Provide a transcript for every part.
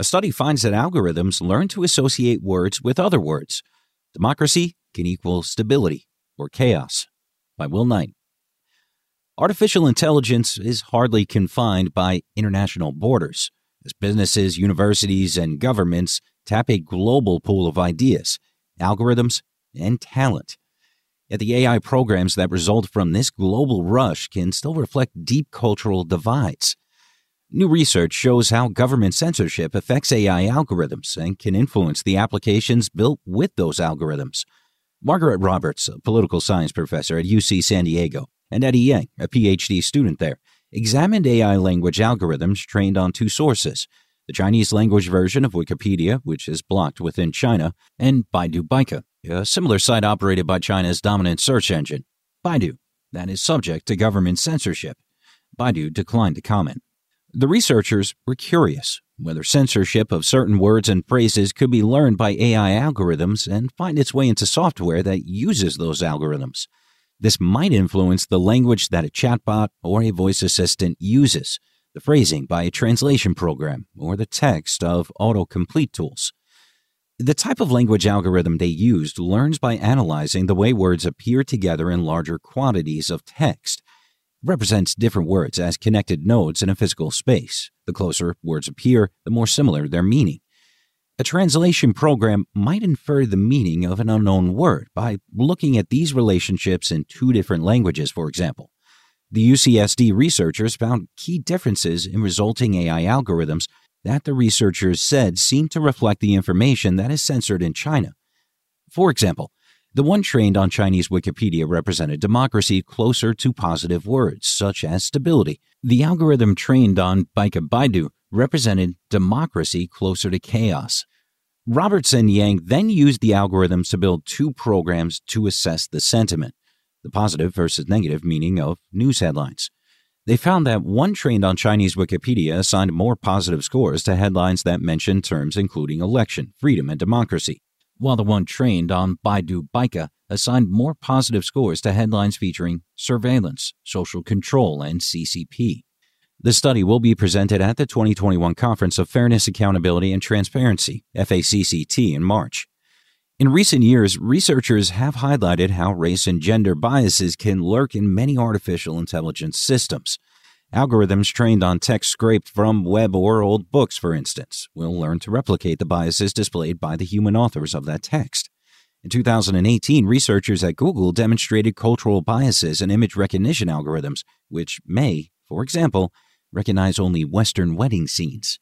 a study finds that algorithms learn to associate words with other words. Democracy can equal stability or chaos. By Will Knight. Artificial intelligence is hardly confined by international borders, as businesses, universities, and governments tap a global pool of ideas, algorithms, and talent. Yet the AI programs that result from this global rush can still reflect deep cultural divides. New research shows how government censorship affects AI algorithms and can influence the applications built with those algorithms. Margaret Roberts, a political science professor at UC San Diego, and Eddie Yang, a PhD student there, examined AI language algorithms trained on two sources the Chinese language version of Wikipedia, which is blocked within China, and Baidu Baike, a similar site operated by China's dominant search engine, Baidu, that is subject to government censorship. Baidu declined to comment. The researchers were curious whether censorship of certain words and phrases could be learned by AI algorithms and find its way into software that uses those algorithms. This might influence the language that a chatbot or a voice assistant uses, the phrasing by a translation program, or the text of autocomplete tools. The type of language algorithm they used learns by analyzing the way words appear together in larger quantities of text represents different words as connected nodes in a physical space. The closer words appear, the more similar their meaning. A translation program might infer the meaning of an unknown word by looking at these relationships in two different languages, for example. The UCSD researchers found key differences in resulting AI algorithms that the researchers said seem to reflect the information that is censored in China. For example, the one trained on Chinese Wikipedia represented democracy closer to positive words, such as stability. The algorithm trained on Baike Baidu represented democracy closer to chaos. Roberts and Yang then used the algorithms to build two programs to assess the sentiment, the positive versus negative meaning of news headlines. They found that one trained on Chinese Wikipedia assigned more positive scores to headlines that mentioned terms including election, freedom, and democracy while the one trained on Baidu Baike assigned more positive scores to headlines featuring surveillance, social control, and CCP. The study will be presented at the 2021 Conference of Fairness, Accountability, and Transparency, FACCT, in March. In recent years, researchers have highlighted how race and gender biases can lurk in many artificial intelligence systems. Algorithms trained on text scraped from web or old books, for instance, will learn to replicate the biases displayed by the human authors of that text. In 2018, researchers at Google demonstrated cultural biases in image recognition algorithms, which may, for example, recognize only Western wedding scenes.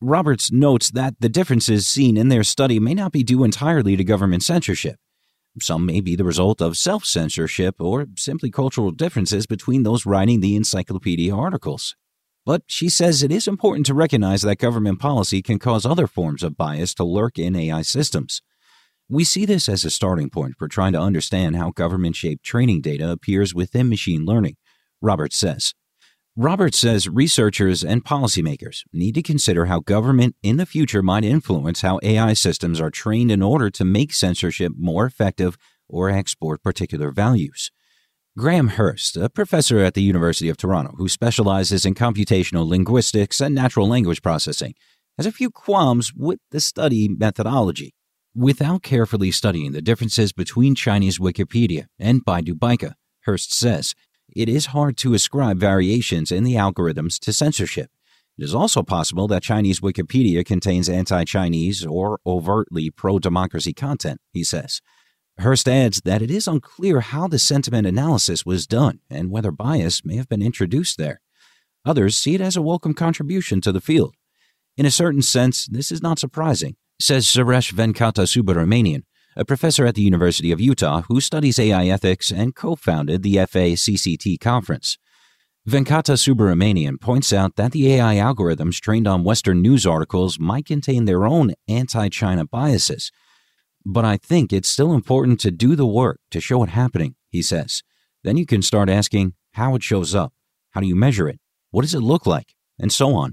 Roberts notes that the differences seen in their study may not be due entirely to government censorship. Some may be the result of self censorship or simply cultural differences between those writing the encyclopedia articles. But she says it is important to recognize that government policy can cause other forms of bias to lurk in AI systems. We see this as a starting point for trying to understand how government shaped training data appears within machine learning, Roberts says. Roberts says researchers and policymakers need to consider how government in the future might influence how AI systems are trained in order to make censorship more effective or export particular values. Graeme Hirst, a professor at the University of Toronto who specializes in computational linguistics and natural language processing, has a few qualms with the study methodology. Without carefully studying the differences between Chinese Wikipedia and Baidu Baike, Hirst says, it is hard to ascribe variations in the algorithms to censorship. It is also possible that Chinese Wikipedia contains anti Chinese or overtly pro democracy content, he says. Hirst adds that it is unclear how the sentiment analysis was done and whether bias may have been introduced there. Others see it as a welcome contribution to the field. In a certain sense, this is not surprising, says Suresh Venkatasubramanian, a professor at the University of Utah who studies AI ethics and co founded the FACCT conference. Venkatasubramanian points out that the AI algorithms trained on Western news articles might contain their own anti China biases but I think it's still important to do the work to show it happening, he says. Then you can start asking how it shows up. How do you measure it? What does it look like? And so on.